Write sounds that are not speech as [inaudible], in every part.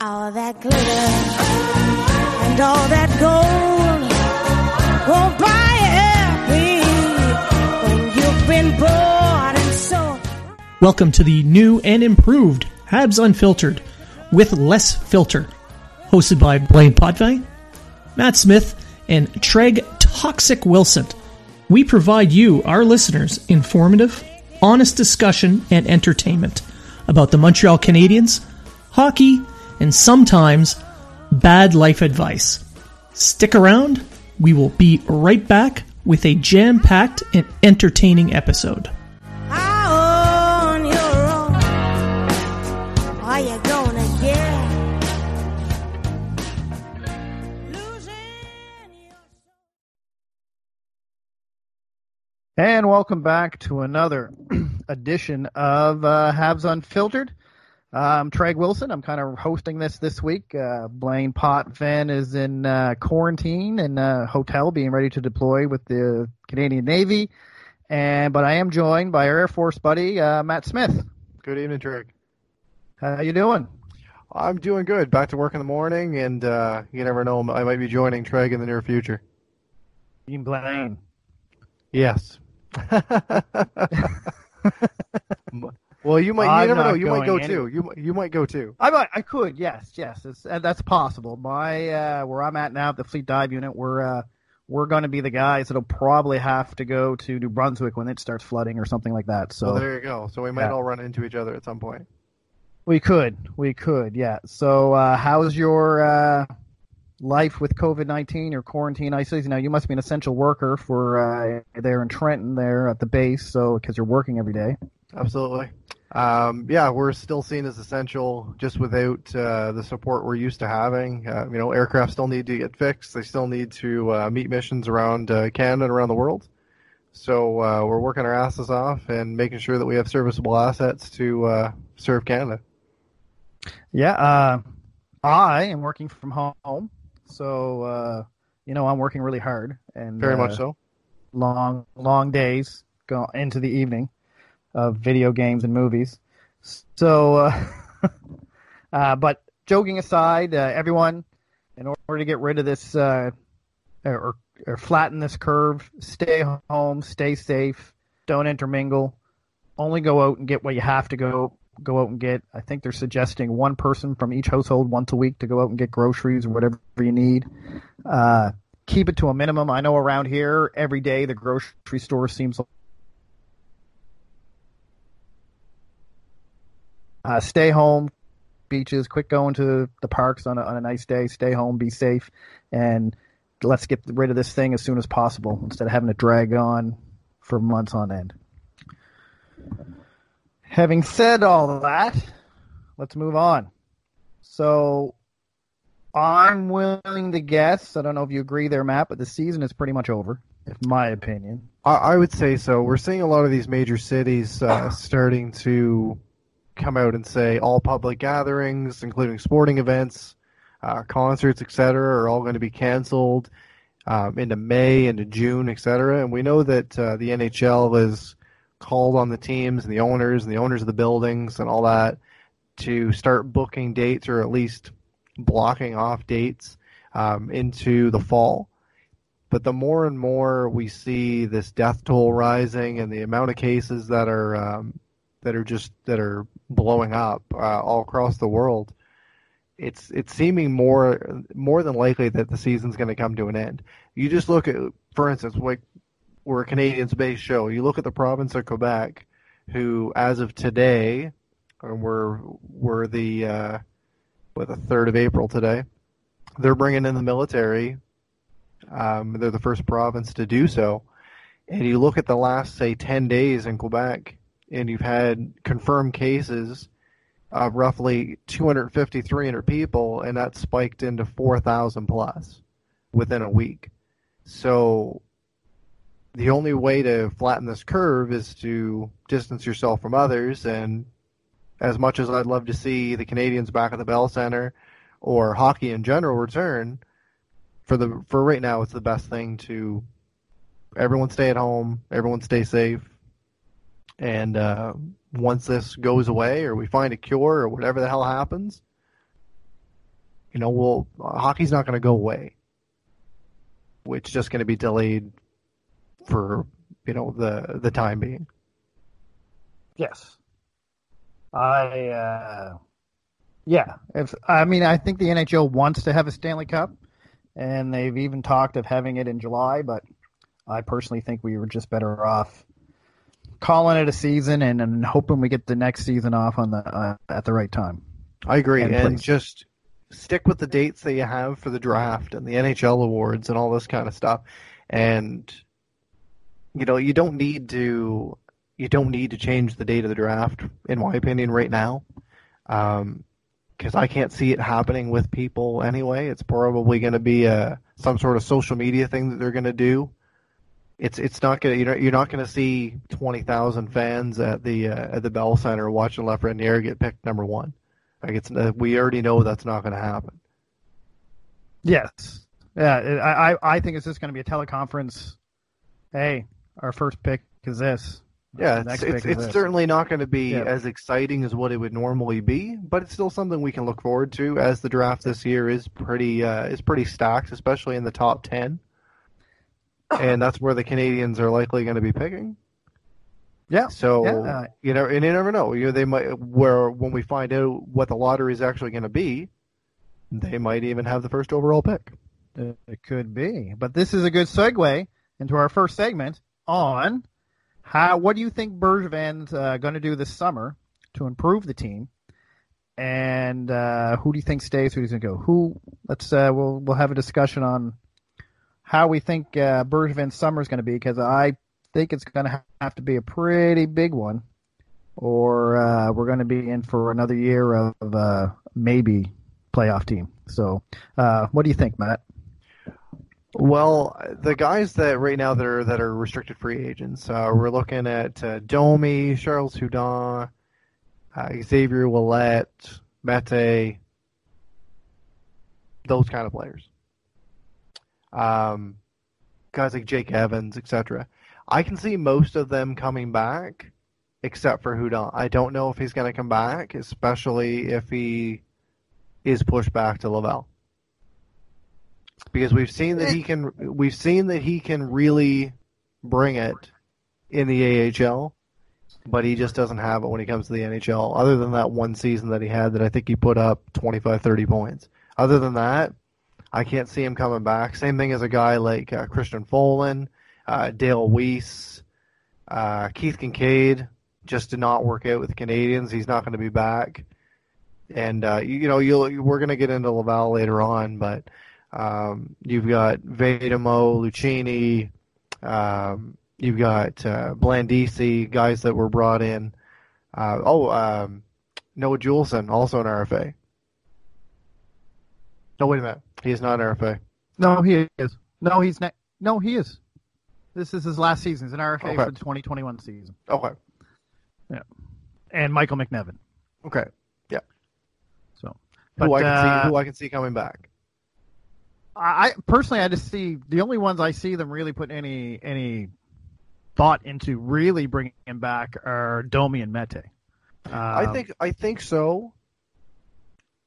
All that glitter and all that gold won't buy everything when you've been bought and sold. Welcome to the new and improved Habs Unfiltered with less filter, hosted by Blaine Potvin, Matt Smith, and Treg Toxic Wilson. We provide you, our listeners, informative, honest discussion and entertainment about the Montreal Canadiens, hockey, and sometimes bad life advice. Stick around, we will be right back with a jam packed and entertaining episode. How on your own are you gonna get? Losing your And welcome back to another [clears throat] edition of uh, Habs Unfiltered. I'm Treg Wilson. I'm kind of hosting this this week. Uh, Blaine Potvin is in uh, quarantine in a hotel, being ready to deploy with the Canadian Navy. And but I am joined by our Air Force buddy uh, Matt Smith. Good evening, Drake. How you doing? I'm doing good. Back to work in the morning, and uh, you never know, I might be joining Treg in the near future. Team Blaine. Yes. [laughs] [laughs] well, you might. You I'm never know. You might go going too. You you might go too. I might, I could, yes, yes, it's, uh, that's possible. My uh, where I'm at now, the Fleet Dive Unit, we're uh, we're going to be the guys that'll probably have to go to New Brunswick when it starts flooding or something like that. So So there you go. So we might Yeah. all run into each other at some point. we could, we could, yeah. So uh, how's your uh, life with COVID nineteen or quarantine isolation? Now you must be an essential worker for uh, there in Trenton, there at the base, so because you're working every day. Absolutely. Um, yeah, we're still seen as essential, just without uh, the support we're used to having. Uh, you know, aircraft still need to get fixed. They still need to uh, meet missions around uh, Canada and around the world. So uh, we're working our asses off and making sure that we have serviceable assets to uh, serve Canada. Yeah, uh, I am working from home, so uh, you know I'm working really hard and Very much so. long long days go into the evening of video games and movies. So, uh, [laughs] uh, but joking aside, uh, everyone, in order to get rid of this or, or flatten this curve, stay home, stay safe, don't intermingle, only go out and get what you have to go go out and get. I think they're suggesting one person from each household once a week to go out and get groceries or whatever you need. Uh, keep it to a minimum. I know around here, every day the grocery store seems. Uh, stay home, beaches. Quit going to the parks on a, on a nice day. Stay home, be safe, and let's get rid of this thing as soon as possible instead of having to drag on for months on end. Having said all that, let's move on. So, I'm willing to guess. I don't know if you agree there, Matt, but the season is pretty much over, in my opinion. I, I would say so. We're seeing a lot of these major cities uh, starting to come out and say all public gatherings, including sporting events, uh, concerts, etc., are all going to be canceled um, into May, into June, etc. And we know that uh, the NHL has called on the teams and the owners and the owners of the buildings and all that to start booking dates or at least blocking off dates um, into the fall. But the more and more we see this death toll rising and the amount of cases that are um, that are just that are blowing up uh, all across the world, it's it's seeming more more than likely that the season's going to come to an end. You just look at, for instance, like we're a Canadiens-based show. You look at the province of Quebec, who, as of today, we're we're the uh, what the third of April today. They're bringing in the military. Um, they're the first province to do so. And you look at the last, say, 10 days in Quebec, and you've had confirmed cases of roughly 250, 300 people, and that spiked into 4,000 plus within a week. So the only way to flatten this curve is to distance yourself from others. And as much as I'd love to see the Canadiens back at the Bell Center or hockey in general return, for the for right now, it's the best thing to everyone stay at home, everyone stay safe, and uh, once this goes away or we find a cure or whatever the hell happens, you know, we'll hockey's not going to go away. It's just going to be delayed for you know the the time being. Yes. I uh, yeah. If I mean, I think the NHL wants to have a Stanley Cup, and they've even talked of having it in July. But I personally think we were just better off calling it a season and, and hoping we get the next season off on the uh, at the right time. I agree, And and, just stick with the dates that you have for the draft and the NHL awards and all this kind of stuff. And you know, you don't need to you don't need to change the date of the draft, in my opinion, right now, because I can't see it happening with people anyway. It's probably going to be a some sort of social media thing that they're going to do. It's it's not to you know you're not going to see twenty thousand fans at the uh, at the Bell Center watching Lafreniere get picked number one. Like it's uh, we already know that's not going to happen. Yes. Yeah. it- I I, think it's just going to be a teleconference. Hey, our first pick is this. Yeah, it's it's, it's certainly not going to be Yeah. as exciting as what it would normally be, but it's still something we can look forward to. As the draft this year is pretty uh, is pretty stacked, especially in the top ten, and that's where the Canadiens are likely going to be picking. Yeah. So Yeah, you know, and you never know. You know, they might where when we find out what the lottery is actually going to be, they might even have the first overall pick. It could be, but this is a good segue into our first segment on how. What do you think Bergevin's uh, going to do this summer to improve the team, and uh, who do you think stays? Who's going to go? Who? Let's uh, we'll we'll have a discussion on how we think uh, Bergevin's summer is going to be because I think it's going to have to be a pretty big one, or uh, we're going to be in for another year of uh, maybe playoff team. So, uh, what do you think, Matt? Well, the guys that right now that are that are restricted free agents, uh, we're looking at uh, Domi, Charles Hudon, uh, Xavier Ouellet, Mete, those kind of players. Um, guys like Jake Evans, etc. I can see most of them coming back, except for Hudon. I don't know if he's going to come back, especially if he is pushed back to Laval because we've seen that he can we've seen that he can really bring it in the AHL, but he just doesn't have it when he comes to the NHL. Other than that one season that he had that I think he put up 25 30 points. Other than that, I can't see him coming back. Same thing as a guy like uh, Christian Folin, uh, Dale Weise, uh, Keith Kinkaid just did not work out with the Canadiens. He's not going to be back. And uh, you, you know, you'll we're going to get into Laval later on, but um, you've got Vejdemo, Lucchini, um, you've got uh, Blandisi, guys that were brought in. Uh, oh, um, Noah Juulsen, also an RFA. No, wait a minute. He is not an RFA. No, he is. No, he's not. No, he is. This is his last season. He's an RFA Okay. for the 2021 season. Okay. Yeah. And Michael McNiven. Okay. Yeah. So, but who I can uh, see, who I can see coming back. I I- personally, I just see the only ones I see them really put any any thought into really bringing him back are Domi and Mete. I Um, think I think so.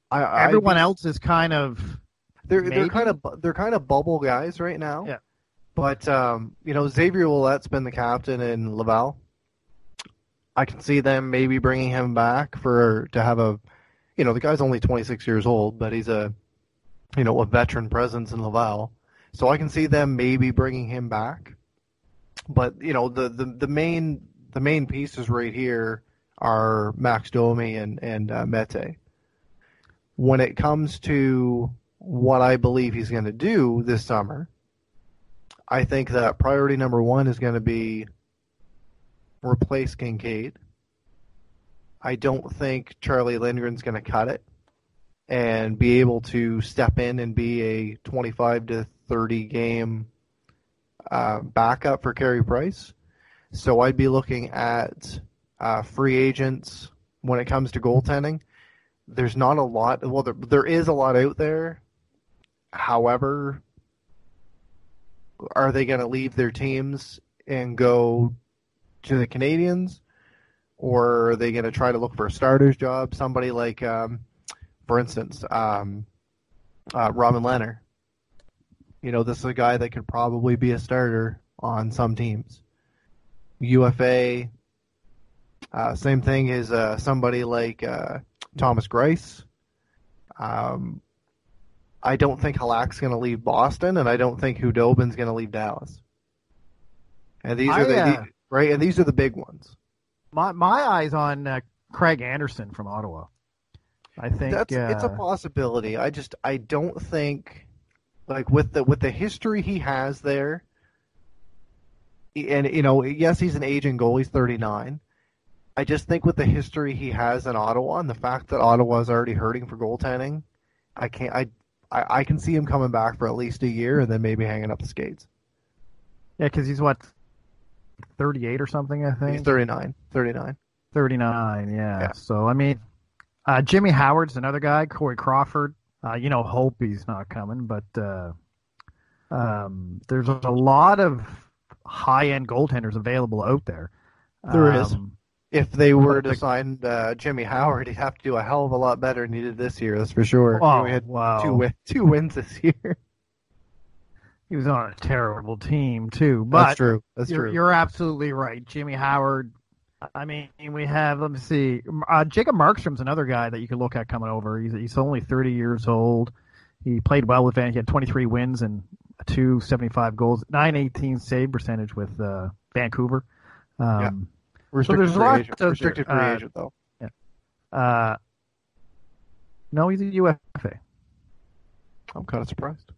I, I everyone else is kind of They're they're kind of they're kind of bubble guys right now. Yeah. But um, you know, Xavier Ouellet's been the captain in Laval. I can see them maybe bringing him back for to have a, you know, the guy's only 26 years old, but he's a, you know, a veteran presence in Laval. So I can see them maybe bringing him back. But you know, the the, the main the main pieces right here are Max Domi and and uh, Mete. When it comes to what I believe he's going to do this summer, I think that priority number one is going to be replace Kinkaid. I don't think Charlie Lindgren's going to cut it and be able to step in and be a 25 to 30 game uh, backup for Carey Price. So I'd be looking at uh, free agents when it comes to goaltending. There's not a lot. Well, there, there is a lot out there. However, are they going to leave their teams and go to the Canadiens, or are they going to try to look for a starter's job? Somebody like, um, for instance, um, uh, Robin Leonard. You know, this is a guy that could probably be a starter on some teams. UFA. Uh, same thing as uh, somebody like uh, Thomas Greiss. Um, I don't think Halak's going to leave Boston, and I don't think Khudobin's going to leave Dallas. And these I, are the uh, right, and these are the big ones. My my eyes on uh, Craig Anderson from Ottawa. I think That's it's a uh, possibility. I just I don't think like with the with the history he has there, and you know, yes, he's an aging goal. He's 39. I just think with the history he has in Ottawa and the fact that Ottawa is already hurting for goaltending, I can't. I, I I can see him coming back for at least a year and then maybe hanging up the skates. yeah, because he's what thirty eight or something. I think He's 39. 39. 39, yeah. Yeah. So, I mean, uh, Jimmy Howard's another guy, Corey Crawford. Uh, you know, hope he's not coming, but uh, um, there's a lot of high end goaltenders available out there. There is. If they were to sign uh, Jimmy Howard, he'd have to do a hell of a lot better than he did this year. That's for sure. Oh, he had wow. two win- two wins this year. [laughs] He was on a terrible team, too. But That's true. That's you're, true. you're absolutely right. Jimmy Howard. I mean, we have, let me see. Uh, Jacob Markstrom's another guy that you could look at coming over. He's, he's only 30 years old. He played well with Van. He had 23 wins and 275 goals, 918 save percentage with uh, Vancouver. Um, Restricted there's free agent. Restricted free Uh, agent though. uh, no, he's a UFA. I'm kind of surprised.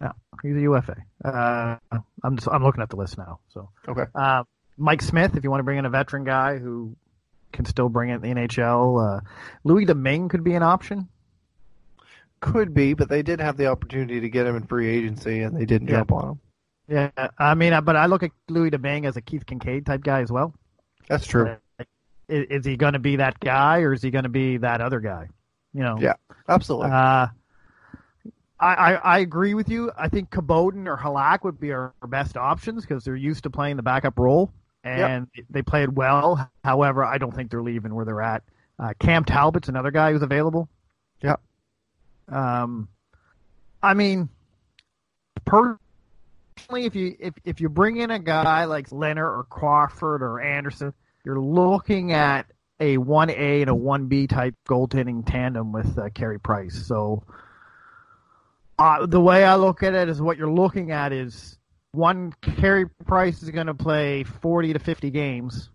Yeah, he's a UFA. Uh, I'm just, I'm looking at the list now. So Okay. uh, Mike Smith, if you want to bring in a veteran guy who can still bring in the NHL, uh, Louis Domingue could be an option. Could be, but they did have the opportunity to get him in free agency, and they didn't Yeah. jump on him. Yeah, I mean, but I look at Louis Domingue as a Keith Kinkaid type guy as well. That's true. Is, is he going to be that guy, or is he going to be that other guy? You know. Yeah, absolutely. Uh, I, I, I agree with you. I think Khudobin or Halak would be our, our best options because they're used to playing the backup role and they played well. However, I don't think they're leaving where they're at. Uh, Cam Talbot's another guy who's available. Yeah. Um, I mean, personally, if you if if you bring in a guy like Leonard or Crawford or Anderson, you're looking at a one A and a one B type goaltending tandem with uh, Carey Price. So uh, the way I look at it is what you're looking at is one Carey Price is going to play 40 to 50 games,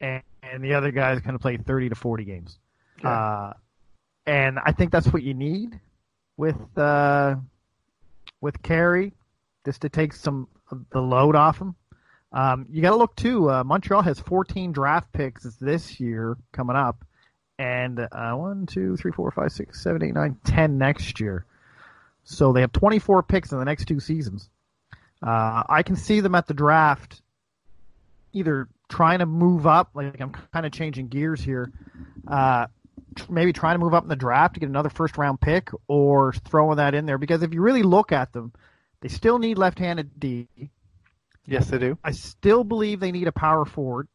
and, and the other guy is going to play 30 to 40 games. Uh, and I think that's what you need with uh, with Carey, just to take some the load off them. Um, you got to look too. Uh, Montreal has 14 draft picks this year coming up, and uh, one, two, three, four, five, six, seven, eight, nine, ten next year. So they have 24 picks in the next two seasons. Uh, I can see them at the draft, either trying to move up. Like I'm kind of changing gears here. Uh, maybe trying to move up in the draft to get another first round pick, or throwing that in there because if you really look at them, they still need left-handed D. yes, they do. I still believe they need a power forward.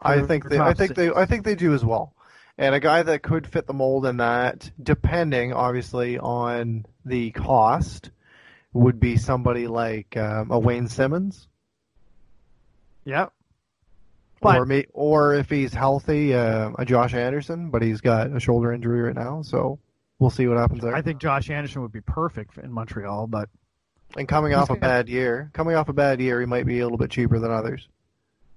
I think they. I think six. they. I think they do as well. And a guy that could fit the mold in that, depending obviously on the cost, would be somebody like um, a Wayne Simmonds, Yep. or me, or if he's healthy, uh, a Josh Anderson, but he's got a shoulder injury right now, so we'll see what happens there. I think Josh Anderson would be perfect in Montreal, but and coming off a bad year, coming off a bad year, he might be a little bit cheaper than others.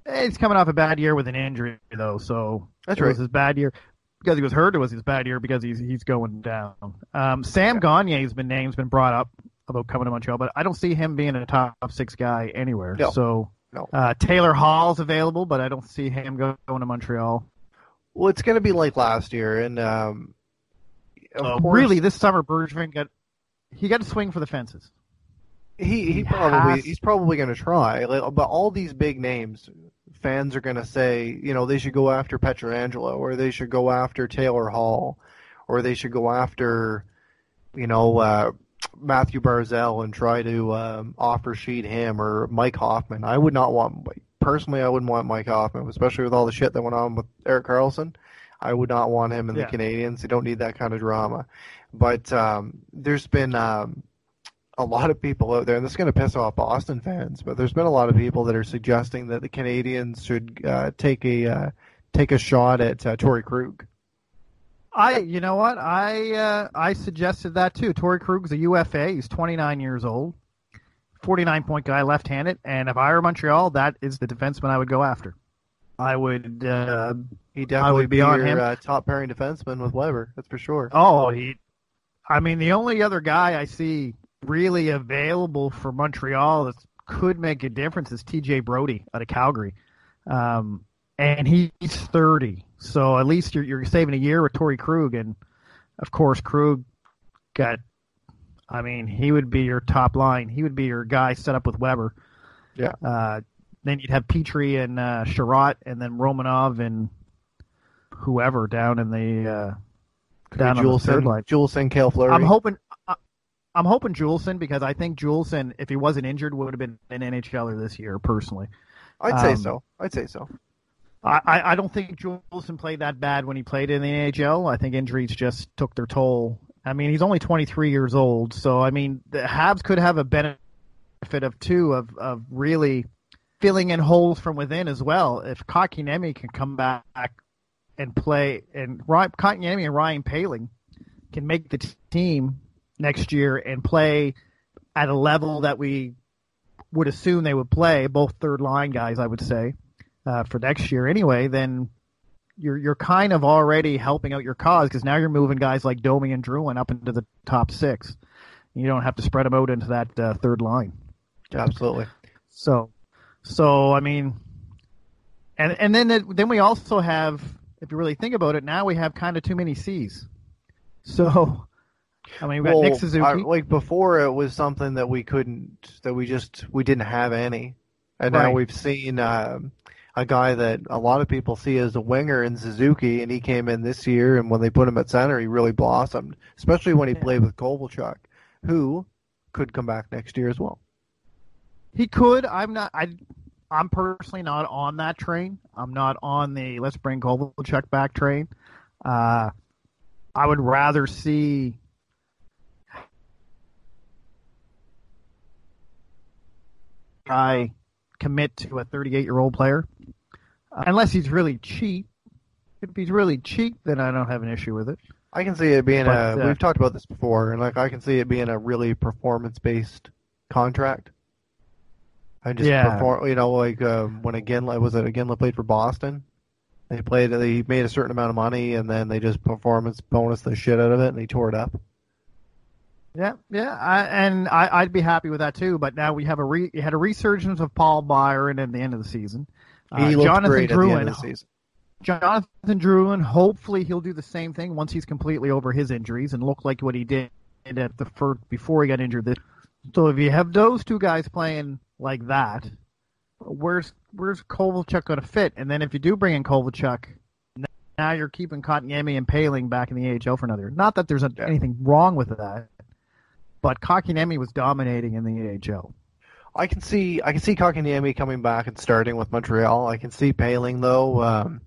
eh, he's coming off a bad year with an injury though. So That's it right. was his bad year because he was hurt. It was his bad year because he's he's going down. Um, Sam Gagne's been name's been brought up about coming to Montreal, but I don't see him being a top six guy anywhere. No. So No. uh, Taylor Hall's available, but I don't see him going to Montreal. Well, it's going to be like last year, and um, Uh, course, really, this summer Bergevin got he got to swing for the fences. he he he probably has- he's probably going to try. Like, but all these big names, fans are going to say, you know, they should go after Pietrangelo, or they should go after Taylor Hall, or they should go after, you know, uh, Matthew Barzal and try to um, offer sheet him or Mike Hoffman. I would not want personally. I wouldn't want Mike Hoffman, especially with all the shit that went on with Erik Karlsson. I would not want him in the Yeah. Canadiens. They don't need that kind of drama. But um, there's been um, a lot of people out there, and this is going to piss off Boston fans, but there's been a lot of people that are suggesting that the Canadiens should uh, take a uh, take a shot at uh, Torrey Krug. I, you know what? I uh, I suggested that too. Torrey Krug's a UFA. He's 29 years old, 49 point guy, left-handed. And if I were Montreal, that is the defenseman I would go after. I would. Uh, He definitely would be on your, him. Uh, top pairing defenseman with Weber. That's for sure. oh, he. I mean, the only other guy I see really available for Montreal that could make a difference is T.J. Brodie out of Calgary, um, and he's 30. So at least you're you're saving a year with Torrey Krug, and of course Krug got. I mean, he would be your top line. He would be your guy set up with Weber. Yeah. Uh, then you'd have Petry and uh, Chiarot, and then Romanov and whoever down in the uh, down on the third line. Juulsen, Cale Fleury. I'm hoping. I- I'm hoping Juulsen because I think Juulsen, if he wasn't injured, would have been an NHLer this year. Personally, I'd say um, so. I'd say so. I, I I don't think Juulsen played that bad when he played in the NHL. I think injuries just took their toll. I mean, he's only 23 years old, so I mean, the Habs could have a benefit of two of of really filling in holes from within as well. If Kotkaniemi can come back and play, and Ryan, Kotkaniemi and Ryan Poehling can make the t- team next year and play at a level that we would assume they would play, both third line guys, I would say, uh, for next year anyway, then you're you're kind of already helping out your cause because now you're moving guys like Domi and Drouin up into the top six. You don't have to spread them out into that uh, third line. Absolutely. So, so I mean, and and then it, then we also have, if you really think about it, now we have kind of too many C's. So, I mean, we got Nick Suzuki. I- like before, it was something that we couldn't, that we just, we didn't have any, and now we've seen um, a guy that a lot of people see as a winger in Suzuki, and he came in this year, and when they put him at center, he really blossomed, especially when he Yeah. played with Kovalchuk, who could come back next year as well. He could. I'm not. I. I'm personally not on that train. I'm not on the let's bring Kovalchuk back train. Uh, I would rather see. Guy commit to a 38 year old player, unless he's really cheap. If he's really cheap, then I don't have an issue with it. I can see it being But, a. uh, we've talked about this before, and like I can see it being a really performance-based contract. I just Yeah. perform, you know, like um, when Iginla was it Iginla played for Boston. They played, they made a certain amount of money, and then they just performance bonus the shit out of it, and he tore it up. Yeah, yeah, I, and I, I'd be happy with that too. But now we have a re, had a resurgence of Paul Byron at the end of the season. Uh, He looked Jonathan great Drouin, at the end of the season. Jonathan Drouin, hopefully he'll do the same thing once he's completely over his injuries and look like what he did at the first before he got injured. This, so if you have those two guys playing like that, where's where's Kovalchuk going to fit? And then if you do bring in Kovalchuk, now you're keeping Kotkaniemi and Poehling back in the AHL for another. year. Not that there's a, anything wrong with that, but Kotkaniemi was dominating in the AHL. I can see, I can see Kotkaniemi coming back and starting with Montreal. I can see Poehling though um,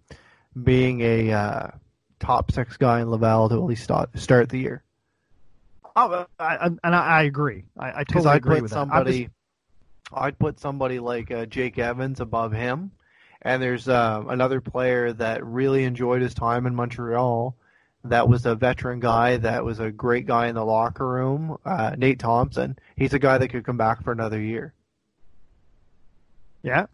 being a uh, top six guy in Laval to at least start, start the year. Oh, I, I, and I, I agree. I, I totally I'd agree with that. Somebody, just- I'd put somebody like uh, Jake Evans above him. And there's uh, another player that really enjoyed his time in Montreal. That was a veteran guy. That was a great guy in the locker room. Uh, Nate Thompson. He's a guy that could come back for another year. Yeah,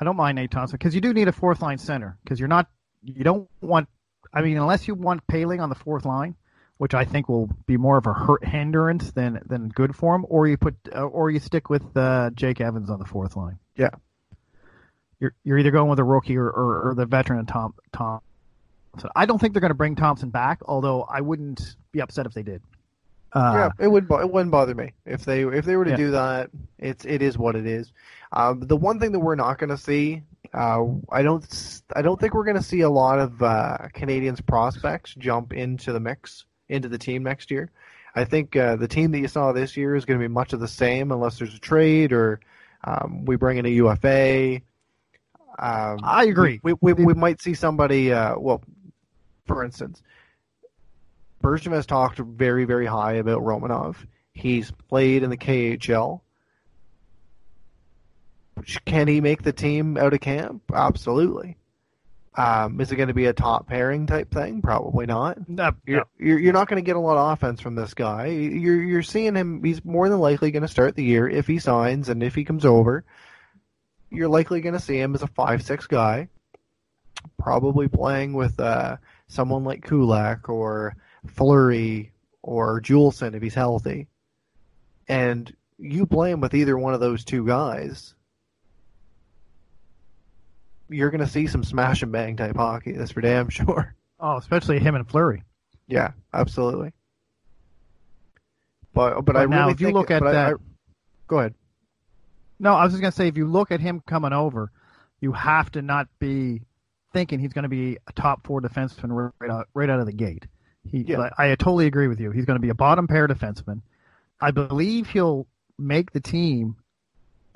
I don't mind Nate Thompson because you do need a fourth line center because you're not you don't want I mean unless you want Poehling on the fourth line, which I think will be more of a hurt hindrance than than good for him, or you put uh, or you stick with uh, Jake Evans on the fourth line. Yeah. You're you're either going with a rookie or, or, or the veteran Tom Thompson. I don't think they're going to bring Thompson back, although I wouldn't be upset if they did. Uh, yeah, it would. It wouldn't bother me if they if they were to Yeah. do that. It's it is what it is. Um, the one thing that we're not going to see, uh, I don't I don't think we're going to see a lot of uh, Canadiens prospects jump into the mix into the team next year. I think uh, the team that you saw this year is going to be much of the same unless there's a trade or um, we bring in a UFA. Um, I agree. We, we, we might see somebody. Uh, well, for instance, Bergman has talked very, very high about Romanov. He's played in the KHL. Can he make the team out of camp? Absolutely. Um, is it going to be a top pairing type thing? Probably not. No, You're, you're, you're not going to get a lot of offense from this guy. You're, you're seeing him, he's more than likely going to start the year if he signs and if he comes over. You're likely going to see him as a 5 6 guy, probably playing with uh, someone like Kulak or Fleury or Juulsen if he's healthy. And you play him with either one of those two guys, you're going to see some smash and bang type hockey. That's for damn sure. [laughs] Oh, especially him and Fleury. Yeah, absolutely. But but, I now, really if you think- look at but I- that- I- go ahead. No, I was just gonna say if you look at him coming over, you have to not be thinking he's going to be a top four defenseman right out, right out of the gate. He, Yeah. like, I totally agree with you. He's going to be a bottom pair defenseman. I believe he'll make the team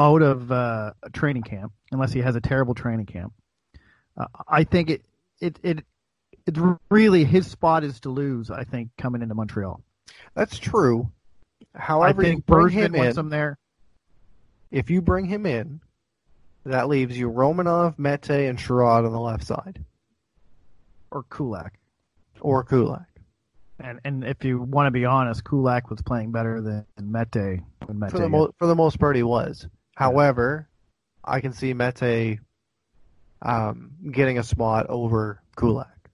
out of uh, a training camp unless he has a terrible training camp. Uh, I think it it it it's really his spot is to lose. I think coming into Montreal. That's true. However, you think Bergman wants in. him there. If you bring him in, that leaves you Romanov, Mete, and Chiarot on the left side, or Kulak. or Kulak. And and if you want to be honest, Kulak was playing better than Mete when Mete. For the mo- for the most part, he was. However, I can see Mete um, getting a spot over Kulak.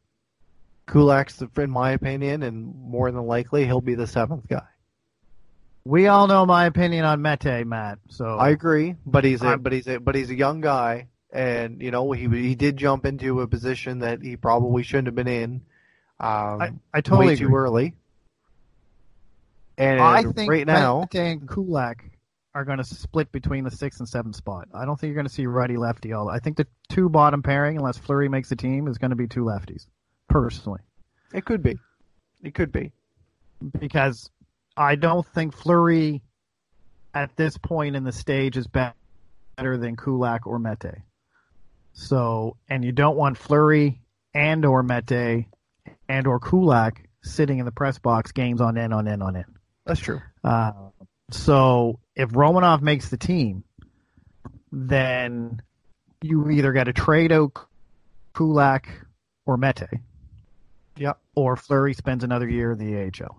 Kulak's, in my opinion, and more than likely, he'll be the seventh guy. we all know my opinion on Mete, Matt. So I agree, but he's a I'm- but he's a but he's a young guy, and you know he he did jump into a position that he probably shouldn't have been in. Um, I, I totally way agree. too early. And I think right now, Mete and Kulak are going to split between the sixth and seventh spot. I don't think you're going to see righty lefty. All I think the two bottom pairing, unless Fleury makes the team, is going to be two lefties. Personally, it could be, it could be. because I don't think Fleury at this point in the stage is better than Kulak or Mete. So, and you don't want Fleury and or Mete and or Kulak sitting in the press box games on end on end on end. That's true. Uh, so if Romanov makes the team, then you either got to trade out Kulak or Mete, Yep. or Fleury spends another year in the AHL.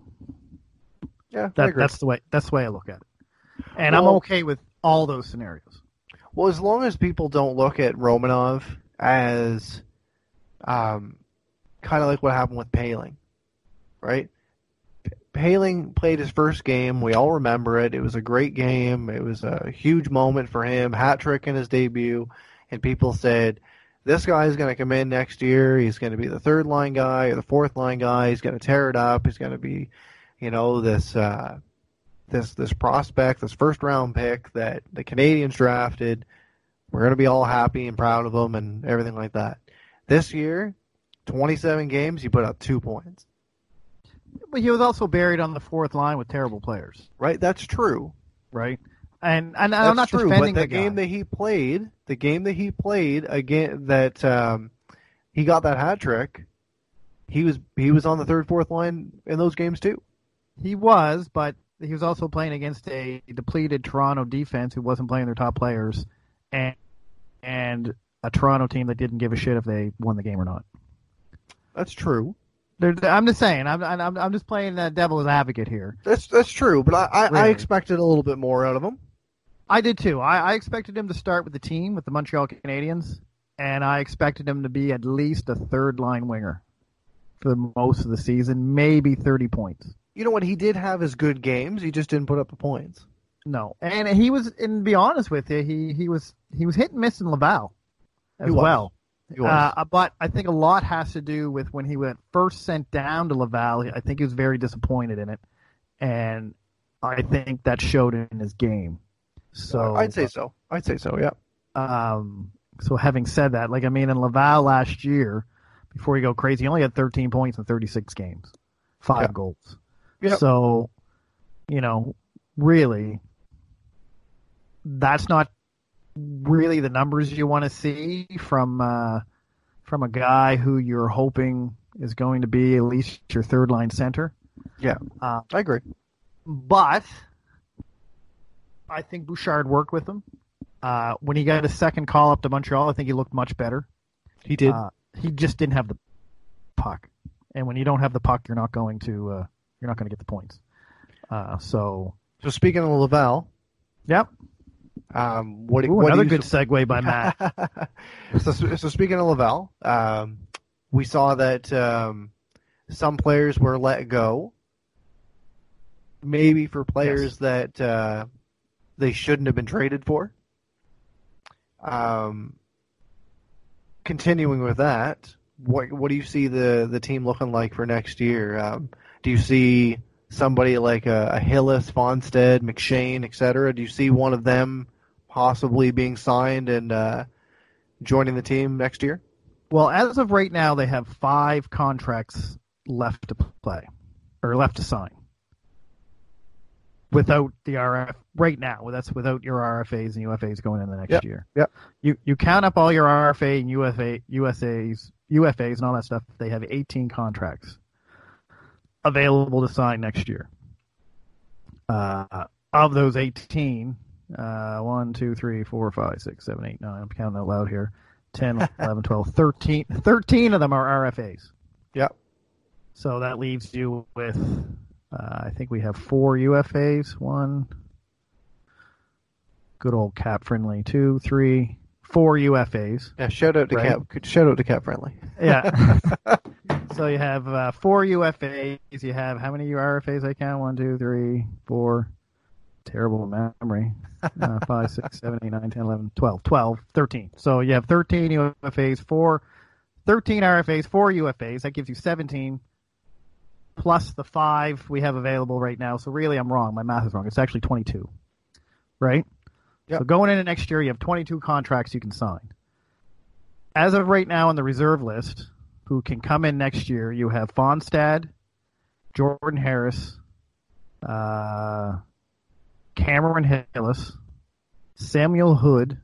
Yeah, That, that's the way. That's the way I look at it, and I'm okay with all those scenarios. Well, as long as people don't look at Romanov as um, kind of like what happened with Poehling, right? Poehling played his first game. We all remember it. It was a great game. It was a huge moment for him. Hat trick in his debut, and people said, "This guy is going to come in next year. He's going to be the third line guy or the fourth line guy. He's going to tear it up. He's going to be, you know, this." Uh, this this prospect, this first round pick that the Canadiens drafted. We're going to be all happy and proud of him and everything like that. This year, 27 games, he put up two points. But he was also buried on the fourth line with terrible players, Right? That's true. right? And and That's I'm not true. defending but the the game that he played, the game that he played again, that um, he got that hat trick. He was he was on the third, fourth line in those games too. He was, but he was also playing against a depleted Toronto defense who wasn't playing their top players, and and a Toronto team that didn't give a shit if they won the game or not. That's true. They're, I'm just saying. I'm I'm I'm just playing uh, devil's advocate here. That's that's true. But I I, I expected a little bit more out of him. I did too. I, I expected him to start with the team with the Montreal Canadiens, and I expected him to be at least a third line winger for most of the season, maybe 30 points. You know what? He did have his good games. He just didn't put up the points. No, and he was. And to be honest with you, he he was he was hit and miss in Laval as He was. well. He. Uh, but I think a lot has to do with when he went first sent down to Laval. I think he was very disappointed in it, and I think that showed in his game. So I'd say so. I'd say so. Yeah. Um, so having said that, like I mean, in Laval last year, before you go crazy, he only had 13 points in 36 games, five Yeah. goals. Yep. So, you know, really, that's not really the numbers you want to see from uh, from a guy who you're hoping is going to be at least your third line center. Yeah. Uh, I agree. but I think Bouchard worked with him. Uh, when he got his second call up to Montreal, I think he looked much better. He did. Uh, he just didn't have the puck, and when you don't have the puck, you're not going to uh, you're not going to get the points. Uh, so, so speaking of Laval, yep. Um, what, Ooh, what another good segue by [laughs] Matt. so, so speaking of Laval, um, we saw that um, some players were let go. Maybe for players that uh, they shouldn't have been traded for. Um, continuing with that, what what do you see the, the team looking like for next year? Um, do you see somebody like a, a Hillis, Fonstad, McShane, etc.? Do you see one of them possibly being signed and uh, joining the team next year? well, as of right now, they have five contracts left to play or left to sign. Without the RF right now, that's without your RFAs and UFAs going in the next Yep, year. yep. You you count up all your RFA and UFA USAs UFAs and all that stuff. They have 18 contracts available to sign next year. Uh, of those 18, uh, 1, 2, 3, 4, 5, 6, 7, 8, 9, I'm counting out loud here. 10, [laughs] 11, 12, 13. 13 of them are RFAs. Yep. So that leaves you with, uh, I think we have four UFAs. One, good old cap friendly. Two, three, four UFAs. Yeah, shout out to Right. Cap. Shout out to Cap Friendly. Yeah. [laughs] so you have uh, four UFAs. You have how many RFAs I count? One, two, three, four. Terrible memory. Uh, [laughs] five, six, seven, eight, nine, 10, 11, 12, 12, 13. So you have 13 UFAs, four, 13 RFAs, four UFAs. That gives you 17 plus the five we have available right now. So really, I'm wrong. My math is wrong. It's actually 22. Right? Yep. So going into next year, you have 22 contracts you can sign. As of right now on the reserve list, who can come in next year, you have Fonstad, Jordan Harris, uh, Cameron Hillis, Samuel Hood,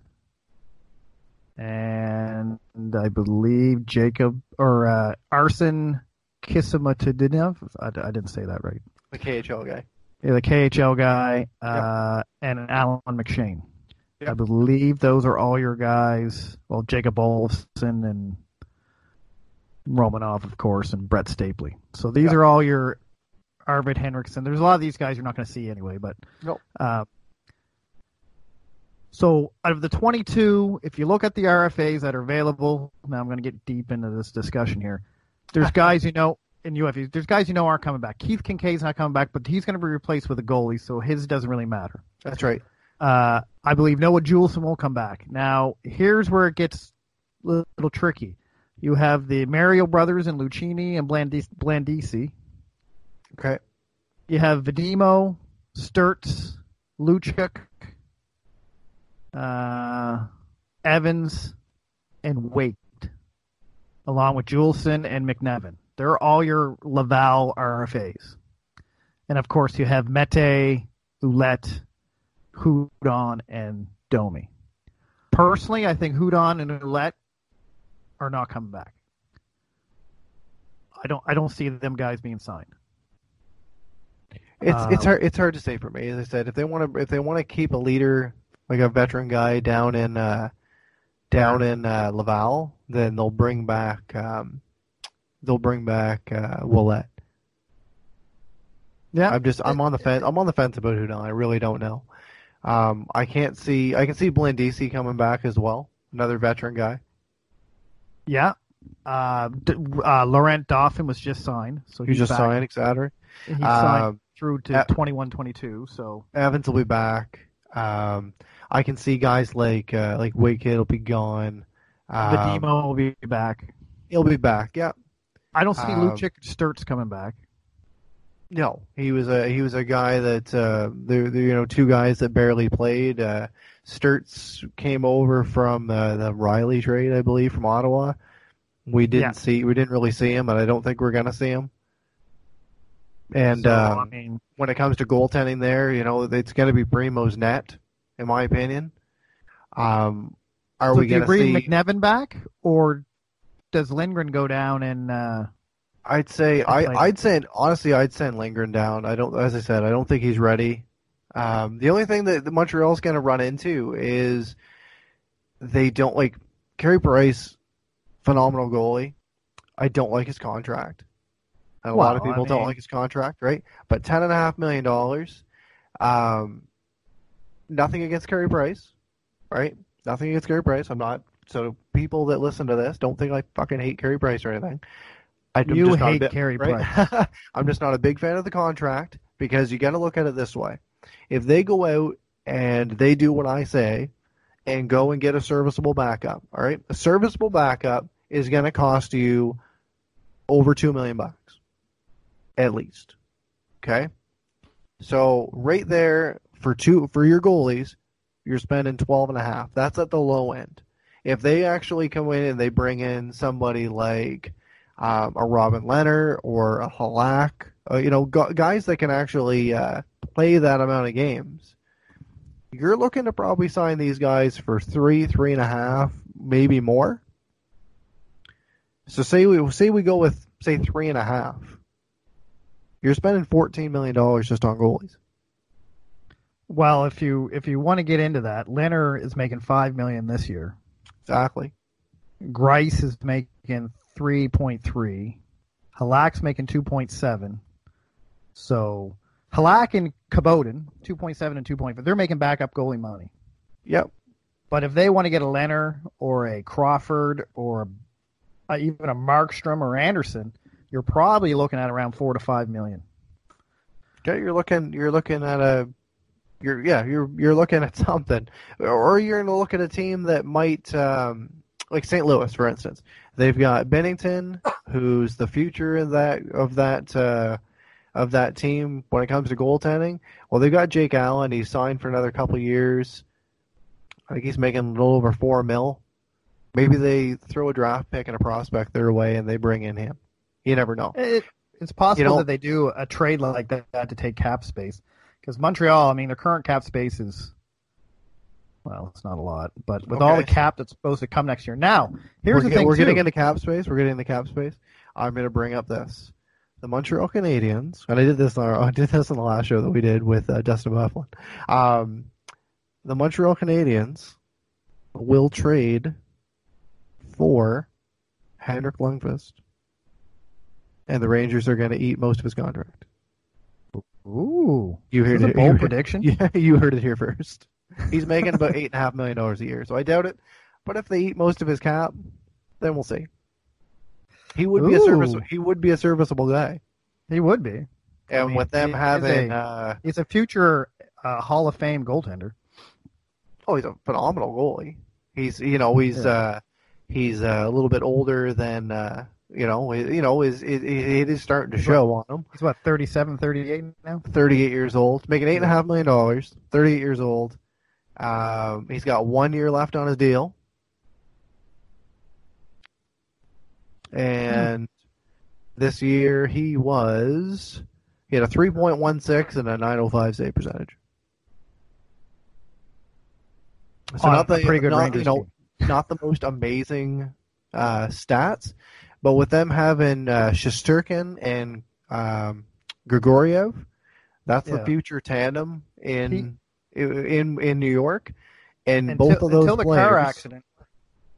and I believe Jacob or uh, Arson Kismatidinov. I, I didn't say that right. The KHL guy. Yeah, the KHL guy, uh, and Allan McShane. Yep. I believe those are all your guys. Well, Jacob Olofsson and Romanov, of course, and Brett Stapley. So these Yep. are all your Arvid Henrikson. There's a lot of these guys you're not going to see anyway, but Nope. uh, so out of the 22, if you look at the RFAs that are available, now I'm going to get deep into this discussion here. There's [laughs] guys you know in UFAs. There's guys you know aren't coming back. Keith Kinkaid's not coming back, but he's going to be replaced with a goalie, so his doesn't really matter. That's right. Uh, I believe Noah Juulsen will come back. Now, here's where it gets a little tricky. You have the Mario brothers and Lucchini and Blandis- Blandisi. Okay. You have Vejdemo, Sturtz, Luchuk, uh, Evans, and Wait, along with Juulsen and McNevin. They're all your Laval RFAs. And of course, you have Mete, Ouellet, Hudon, and Domi. Personally, I think Hudon and Ouellet are not coming back. I don't. I don't see them guys being signed. It's it's Um, hard it's hard to say for me. As I said, if they want to if they want to keep a leader like a veteran guy down in uh, down in uh, Laval, then they'll bring back um, they'll bring back uh, Ouellet. Yeah, I'm just I'm on the fence. I'm on the fence about Hudon. I really don't know. Um, I can't see. I can see Blandisi coming back as well. Another veteran guy. Yeah. Uh, D- uh, Laurent Dauphin was just signed, so He just back. signed, Uh, signed through to uh, 21-22. So Evans will be back. Um, I can see guys like uh, like Wake will be gone. Um, Vejdemo will be back. he'll be back. Yeah. I don't see um, Lucic Sturtz coming back. No, he was a he was a guy that uh, the the you know two guys that barely played. Uh, Sturtz came over from uh, the Reilly trade, I believe, from Ottawa. We didn't Yeah. see we didn't really see him, and I don't think we're gonna see him. And So, um, I mean, when it comes to goaltending, there, you know, it's going to be Primeau's net, in my opinion. Um, are so we going to bring see? McNiven back, or does Lindgren go down and? Uh, I'd say I, Like- I'd send honestly I'd send Lindgren down. I don't as I said I don't think he's ready. Um, the only thing that the Montreal's going to run into is they don't like Carey Price, phenomenal goalie. I don't like his contract. A lot of Well, I people don't like his contract, right? But ten and a half million dollars. Um, nothing against Carey Price, right? Nothing against Carey Price. I'm not. So people that listen to this don't think I fucking hate Carey Price or anything. I'm You just not hate bit- Carey right? [laughs] I'm just not a big fan of the contract because you got to look at it this way: if they go out and they do what I say and go and get a serviceable backup, all right, a serviceable backup is going to cost you over two million bucks, at least. Okay, so right there for two for your goalies, you're spending twelve and a half. That's at the low end. If they actually come in and they bring in somebody like um, a Robin Leonard or a Halak, uh, you know, gu guys that can actually uh, play that amount of games, you're looking to probably sign these guys for three, three and a half, maybe more. So say we say we go with say three and a half. You're spending fourteen million dollars just on goalies. well, if you if you want to get into that, Leonard is making five million this year. Exactly. Greiss is making three point three. Halak's making two point seven. So Halak and Khudobin, two point seven and two point five. They're making backup goalie money. Yep. But if they want to get a Leonard or a Crawford or a, even a Markstrom or Anderson, you're probably looking at around four to five million. Okay, you're looking you're looking at a you're yeah, you're you're looking at [laughs] something. Or you're gonna look at a team that might um like St. Louis, for instance. They've got Binnington, who's the future of that of that uh of that team when it comes to goaltending. Well they've got Jake Allen, he's signed for another couple years. I think he's making a little over four mil. Maybe they throw a draft pick and a prospect their way and they bring in him. You never know. It, it's possible You know- that they do a trade like that to take cap space. Because Montreal, I mean, their current cap space is, well, it's not a lot, but with all the cap that's supposed to come next year. Now, here's we're the thing, we're too. getting into cap space. We're getting into cap space. I'm going to bring up this: the Montreal Canadiens, and I did this. On our, I did this on the last show that we did with uh, Dustin Bufflin. Um, the Montreal Canadiens will trade for Henrik Lundqvist, and the Rangers are going to eat most of his contract. Ooh, You heard That's a it. bold heard- prediction. [laughs] Yeah, you heard it here first. He's making about eight and a half million dollars a year, so I doubt it. But if they eat most of his cap, then we'll see. He would be a service. He would be a serviceable guy, he would be. and mean, with them he having, a- uh, He's a future uh, Hall of Fame goaltender. oh, he's a phenomenal goalie. He's, you know, he's, Yeah. uh, he's uh, a little bit older than, uh, you know, you know, is it, it is starting to He's show on him. He's what, 37, 38 now? 38 years old, making eight and a half million dollars. 38 years old. Um, he's got one year left on his deal, and this year he was he had a 3.16 and a 905 save percentage. So On not the pretty good not, Rangers you know not the most amazing uh, stats, but with them having uh, Shesterkin and um, Grigoriev, that's the future tandem in in in New York, and Until, both of those until the players, car accident.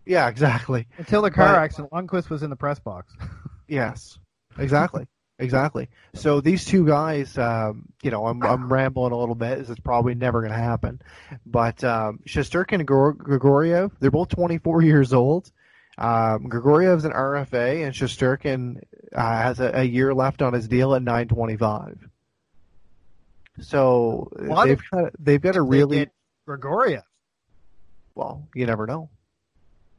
Yeah, exactly. Until the car But- accident, Lundqvist was in the press box. [laughs] Yes, exactly, exactly. So these two guys, um, you know, I'm I'm rambling a little bit. This is probably never going to happen, but um, Shesterkin and Grigor- Grigoriev, they're both 24 years old. Um, Grigoriev's an RFA, and Shesterkin uh, has a, a year left on his deal at 925. So What they've got they've got a really get Grigoriev. well. You never know.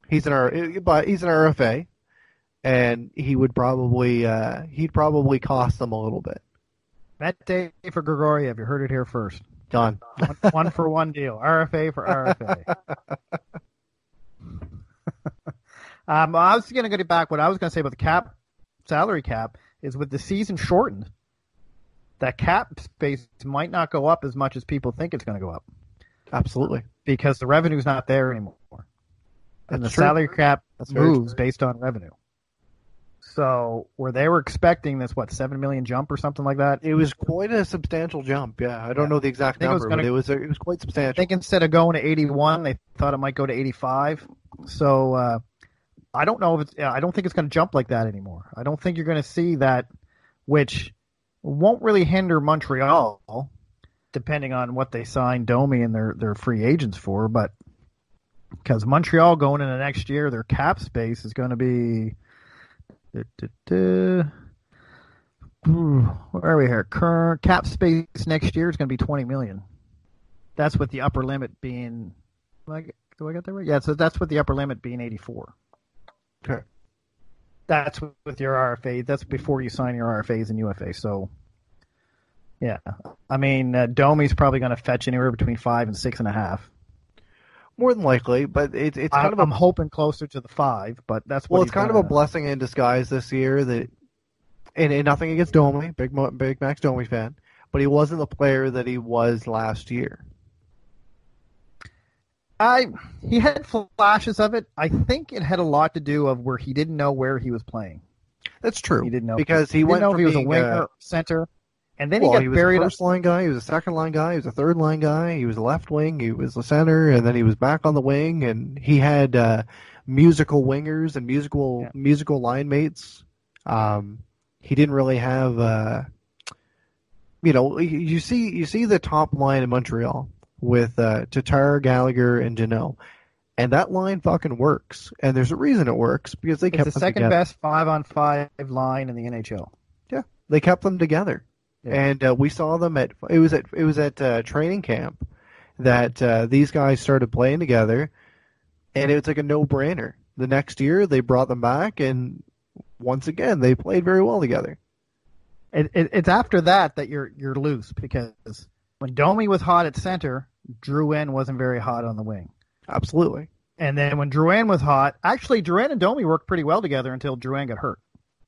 He's an R, but he's an RFA, and he would probably uh, he'd probably cost them a little bit. Matt Day for Grigoriev. You heard it here first. Done. One, one for one deal. RFA for RFA. [laughs] um, I was going to get it back. What I was going to say about the cap, salary cap, is with the season shortened, that cap space might not go up as much as people think it's going to go up Absolutely. because the revenue's not there anymore, and the true. salary cap That's moves based on revenue. So where they were expecting this, what seven million jump or something like that, It was quite a substantial jump. Yeah, I don't Yeah. know the exact I think it was number, but gonna- it was it was quite I substantial. think instead of going to 81, they thought it might go to 85. So uh, I don't know if it's. I don't think it's going to jump like that anymore. I don't think you're going to see that, which won't really hinder Montreal, depending on what they sign Domi and their their free agents for. But because Montreal going into next year, their cap space is going to be. duh, duh. Ooh, Where are we here? Current cap space next year is going to be 20 million. That's with the upper limit being. Like, do I get that right? Yeah, so that's with the upper limit being 84. Okay. That's with your RFA. That's before you sign your RFAs and UFA. So, yeah, I mean, uh, Domi's probably going to fetch anywhere between five and six and a half. More than likely, but it's it's I, kind of I'm hoping closer to the five, but that's what well, it's kind of a blessing in disguise this year that, and, and nothing against Domi, big big Max Domi fan, but he wasn't the player that he was last year. I he had flashes of it. I think it had a lot to do of where he didn't know where he was playing. That's true. He didn't know because he, he went didn't know from if he was a winger, uh, center, and then well, he got he was buried a up. first line guy. He was a second line guy. He was a third line guy. He was a left wing. He was a center, and then he was back on the wing. And he had uh, musical wingers and musical Yeah. musical line mates. Um, he didn't really have, uh, you know, you see you see the top line in Montreal with uh, Tatar, Gallagher, and Danault. And that line fucking works, and there's a reason it works because they It's kept the second together. best five on five line in the NHL. Yeah, they kept them together, Yeah. and uh, we saw them at it was at it was at uh, training camp that uh, these guys started playing together, and it was like a no brainer. The next year they brought them back, and once again they played very well together. It, it, it's after that that you're you're loose because when Domi was hot at center, Drouin wasn't very hot on the wing. Absolutely, And then when Drouin was hot, actually Drouin and Domi worked pretty well together until Drouin got hurt.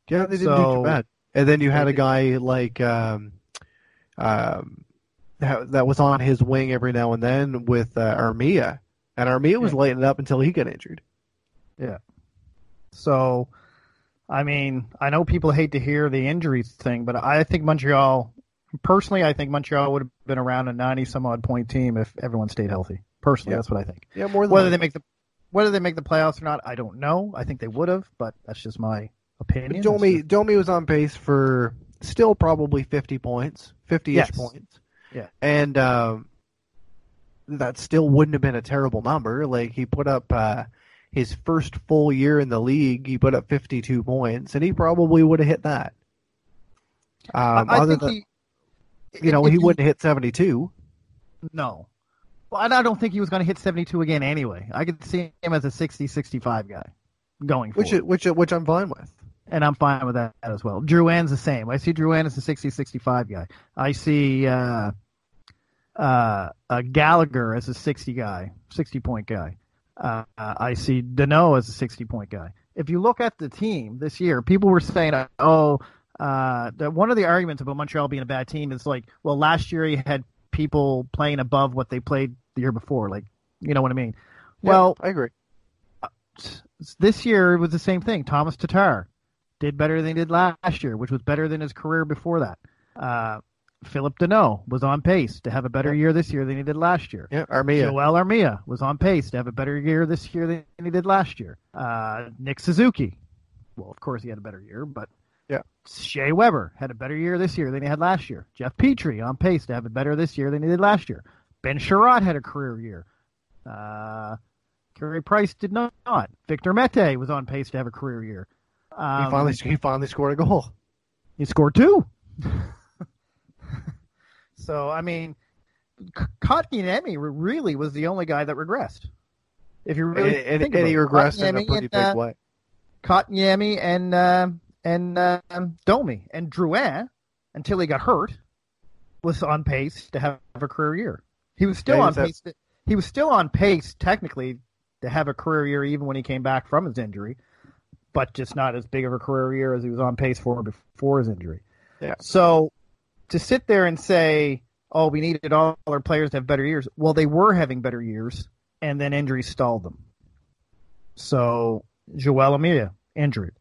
yeah, they didn't do too bad. And then you had a guy like um, um, that, that was on his wing every now and then with uh, Armia, and Armia was Yeah. lighting it up until he got injured. Yeah. So, I mean, I know people hate to hear the injuries thing, but I think Montreal, personally, I think Montreal would have been around a 90 some odd point team if everyone stayed healthy. Personally, that's what I think. Yeah, more than Whether they make the whether they make the playoffs or not, I don't know. I think they would have, but that's just my opinion. But Domi just- Domi was on pace for still probably 50 points, 50-ish Yes. points. Yeah. And um, that still wouldn't have been a terrible number. Like he put up uh, his first full year in the league, he put up 52 points, and he probably would have hit that. Um, I, I other think than, he, you know, if he wouldn't hit 72. No. Well, and I don't think he was going to hit 72 again anyway. I could see him as a 60, 65 guy going Which, forward. which, which I'm fine with. and I'm fine with that as well. Drouin's the same. I see Drouin as a 60, 65 guy. I see uh, uh, uh, Gallagher as a 60 guy, 60 point guy. Uh, uh, I see Danault as a 60 point guy. If you look at the team this year, people were saying, oh, uh, one of the arguments about Montreal being a bad team is like, well, last year he had people playing above what they played the year before. Like, you know what I mean? Yeah, Well, I agree. this year it was the same thing. Thomas Tatar did better than he did last year, which was better than his career before that. Uh, Philip Danault was on pace to have a better year this year than he did last year. Yeah, Armia. Joel Armia was on pace to have a better year this year than he did last year. Uh, Nick Suzuki, well, of course he had a better year, but Yeah. Shea Weber had a better year this year than he had last year. Jeff Petry on pace to have a better this year than he did last year. Ben Chiarot had a career year. Uh, Carey Price did not. Victor Mete was on pace to have a career year. Um, he finally he finally scored a goal. he scored two. [laughs] so I mean, Kotkaniemi really was the only guy that regressed. If you really and, and, and he regressed in a pretty and, big uh, way. Kotkaniemi and uh, and um, Domi and Drouin until he got hurt was on pace to have a career year. He was still Yeah, on pace. To, he was still on pace technically to have a career year even when he came back from his injury, but just not as big of a career year as he was on pace for before his injury. Yeah. So to sit there and say, "Oh, we needed all our players to have better years," well, they were having better years, and then injuries stalled them. So Joel Armia injured,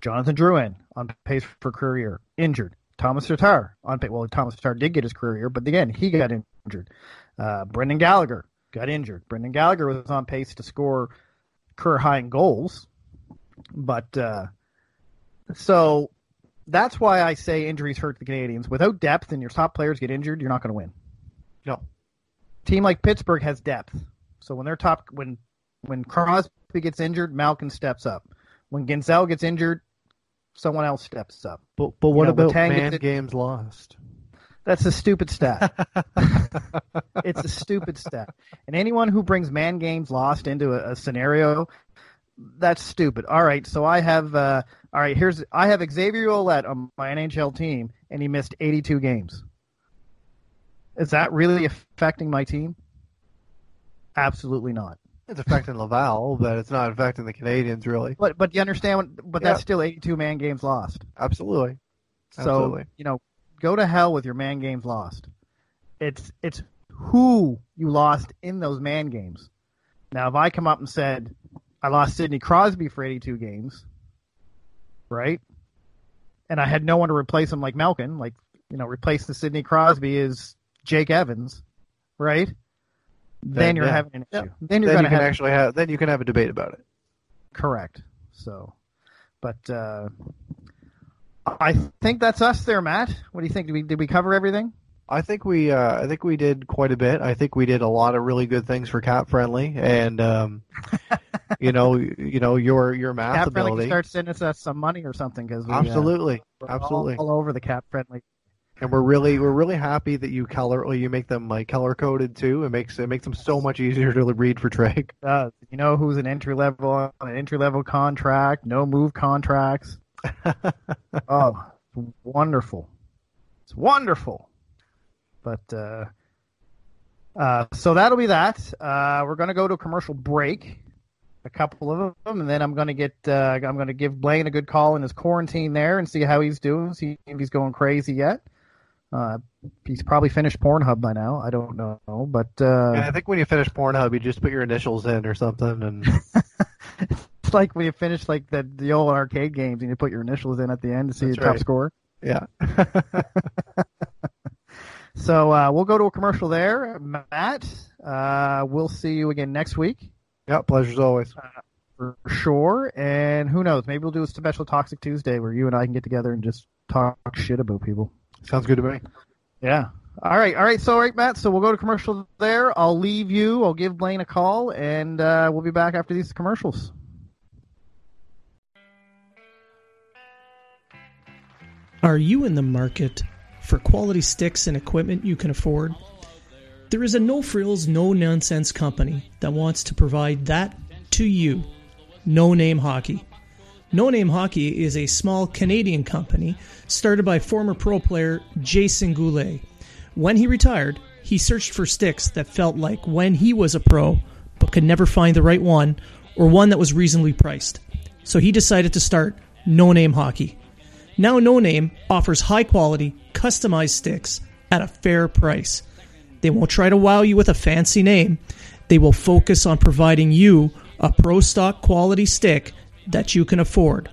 Jonathan Drouin on pace for career year injured, Thomas Tatar on pace. Well, Thomas Tatar did get his career year, but again he got injured. Uh, Brendan Gallagher got injured. Brendan Gallagher was on pace to score career high in goals, but uh, so that's why I say injuries hurt the Canadiens. Without depth and your top players get injured, you're not going to win. No. Team like Pittsburgh has depth, so when their top when when Crosby gets injured, Malkin steps up. When Guentzel gets injured, someone else steps up. But but what know, about man games lost? That's a stupid stat. [laughs] it's a stupid stat. And anyone who brings man games lost into a, a scenario, that's stupid. All right, so I have uh, all right. Here's I have Xavier Ouellet on my NHL team, and he missed 82 games. Is that really affecting my team? Absolutely not. It's affecting Laval, but it's not affecting the Canadiens really. But but you understand? What, but that's still 82 man games lost. Absolutely. So Absolutely. you know, go to hell with your man games lost. It's it's who you lost in those man games. Now, if I come up and said I lost Sidney Crosby for 82 games, right, and I had no one to replace him like Malkin, like you know, replace the Sidney Crosby is Jake Evans, right? Then, Then, you're yeah. having an Yeah. issue. Then you're then you can have actually have then you can have a debate about it. Correct. So, but uh, I think that's us there, Matt. What do you think? Did we did we cover everything? I think we uh, I think we did quite a bit. I think we did a lot of really good things for CapFriendly, and um, [laughs] you know you know your your math friendly ability. can start sending us some money or something because uh, absolutely, we're absolutely. all, all over the CapFriendly. And we're really we're really happy that you color well, you make them like color coded too. It makes it makes them so much easier to read for Drake. Uh, you know who's an entry level on an entry level contract? No move contracts. [laughs] Oh, it's wonderful! It's wonderful. But uh, uh, so that'll be that. Uh, we're going to go to a commercial break, a couple of them, and then I'm going to get uh, I'm going to give Blaine a good call in his quarantine there and see how he's doing, see if he's going crazy yet. Uh, he's probably finished Pornhub by now. I don't know, but uh, And I think when you finish Pornhub, you just put your initials in or something, and [laughs] it's like when you finish like the the old arcade games and you put your initials in at the end to see That's the top score. yeah. [laughs] [laughs] So uh, we'll go to a commercial there, Matt. Uh, we'll see you again next week yeah, pleasure's always. for sure. And who knows? Maybe we'll do a special Toxic Tuesday where you and I can get together and just talk shit about people. Sounds good to me. Yeah. All right. All right. So, all right, Matt. So we'll go to commercial there. I'll leave you. I'll give Blaine a call, and uh, we'll be back after these commercials. Are you in the market for quality sticks and equipment you can afford? There is a no frills, no nonsense company that wants to provide that to you. No Name Hockey. No Name Hockey is a small Canadian company started by former pro player Jason Goulet. When he retired, he searched for sticks that felt like when he was a pro, but could never find the right one or one that was reasonably priced. So he decided to start No Name Hockey. Now No Name offers high quality, customized sticks at a fair price. They won't try to wow you with a fancy name. They will focus on providing you a pro stock quality stick that you can afford.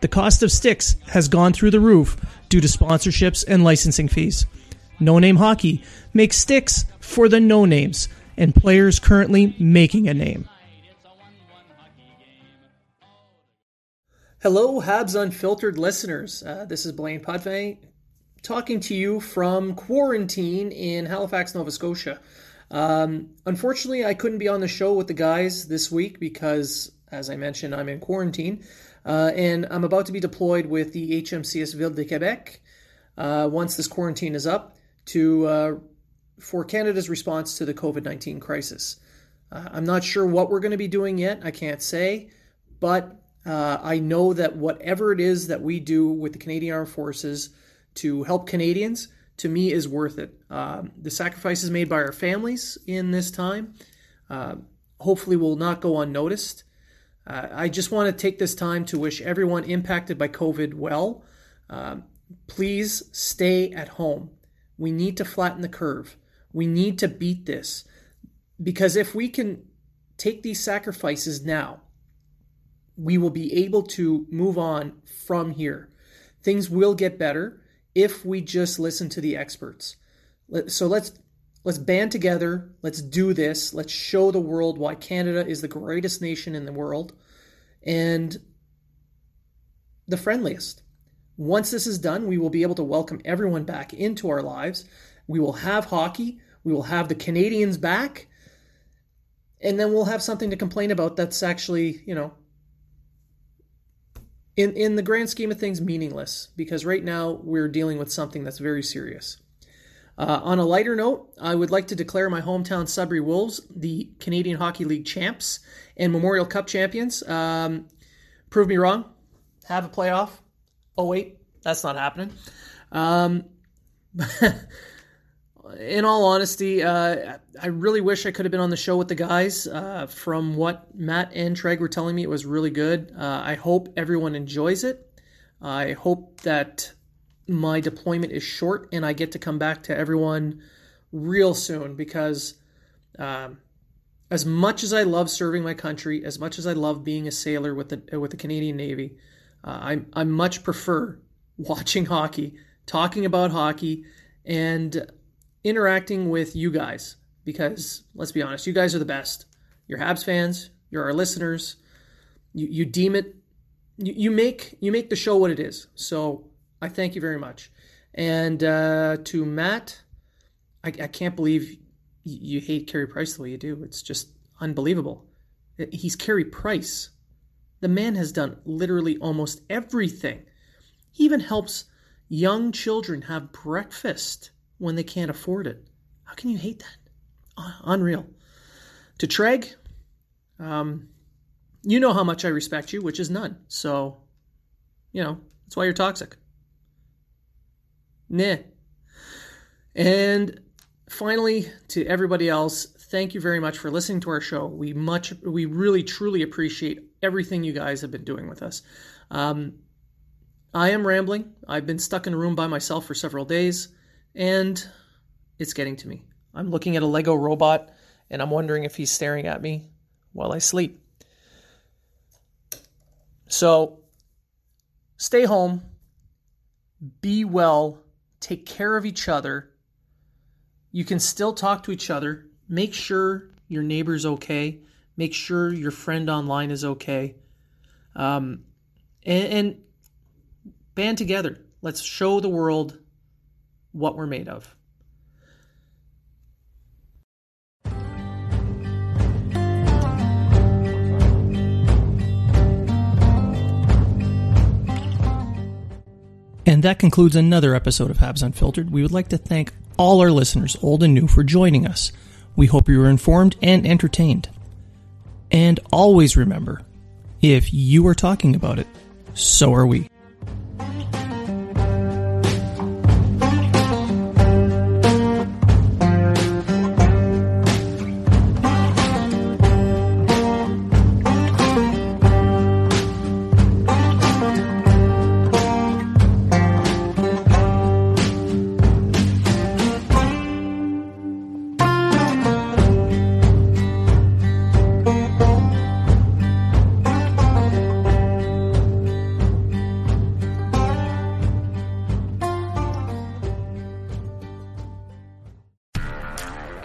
The cost of sticks has gone through the roof due to sponsorships and licensing fees. No Name Hockey makes sticks for the no names and players currently making a name. Hello, Habs Unfiltered listeners. Uh, this is Blaine Potvin talking to you from quarantine in Halifax, Nova Scotia. Um, unfortunately, I couldn't be on the show with the guys this week because, as I mentioned, I'm in quarantine uh, and I'm about to be deployed with the HMCS Ville de Quebec uh, once this quarantine is up to uh, for Canada's response to the COVID 19 crisis. Uh, I'm not sure what we're going to be doing yet. I can't say, but uh, I know that whatever it is that we do with the Canadian Armed Forces to help Canadians, to me, is worth it. Um, the sacrifices made by our families in this time uh, hopefully will not go unnoticed. Uh, I just want to take this time to wish everyone impacted by COVID well. Um, please stay at home. We need to flatten the curve. We need to beat this. Because if we can take these sacrifices now, we will be able to move on from here. Things will get better if we just listen to the experts. So let's let's band together, let's do this, let's show the world why Canada is the greatest nation in the world and the friendliest. Once this is done, we will be able to welcome everyone back into our lives. We will have hockey, we will have the Canadiens back, and then we'll have something to complain about that's actually, you know, in in the grand scheme of things meaningless because right now we're dealing with something that's very serious. Uh, on a lighter note, I would like to declare my hometown Sudbury Wolves the Canadian Hockey League champs and Memorial Cup champions. Um, prove me wrong. Have a playoff. Oh wait, that's not happening. Um, [laughs] in all honesty, uh, I really wish I could have been on the show with the guys. Uh, from what Matt and Treg were telling me, it was really good. Uh, I hope everyone enjoys it. I hope that my deployment is short and I get to come back to everyone real soon because um, as much as I love serving my country, as much as I love being a sailor with the with the Canadian Navy, uh, I I much prefer [laughs] watching hockey, talking about hockey, and interacting with you guys because let's be honest, you guys are the best. You're Habs fans. You're our listeners. You you deem it. You, you make you make the show what it is. So I thank you very much. And uh, to Matt, I, I can't believe you hate Carey Price the way you do. It's just unbelievable. He's Carey Price. The man has done literally almost everything. He even helps young children have breakfast when they can't afford it. How can you hate that? Unreal. To Treg, um, you know how much I respect you, which is none. So, you know, that's why you're toxic. Nah. And finally, to everybody else, thank you very much for listening to our show. We much, we really, truly appreciate everything you guys have been doing with us. Um, I am rambling. I've been stuck in a room by myself for several days and it's getting to me. I'm looking at a Lego robot and I'm wondering if he's staring at me while I sleep. So stay home, be well, take care of each other. You can still talk to each other. Make sure your neighbor's okay. Make sure your friend online is okay. Um, and, and band together. Let's show the world what we're made of. And that concludes another episode of Habs Unfiltered. We would like to thank all our listeners, old and new, for joining us. We hope you were informed and entertained. And always remember if you are talking about it, so are we.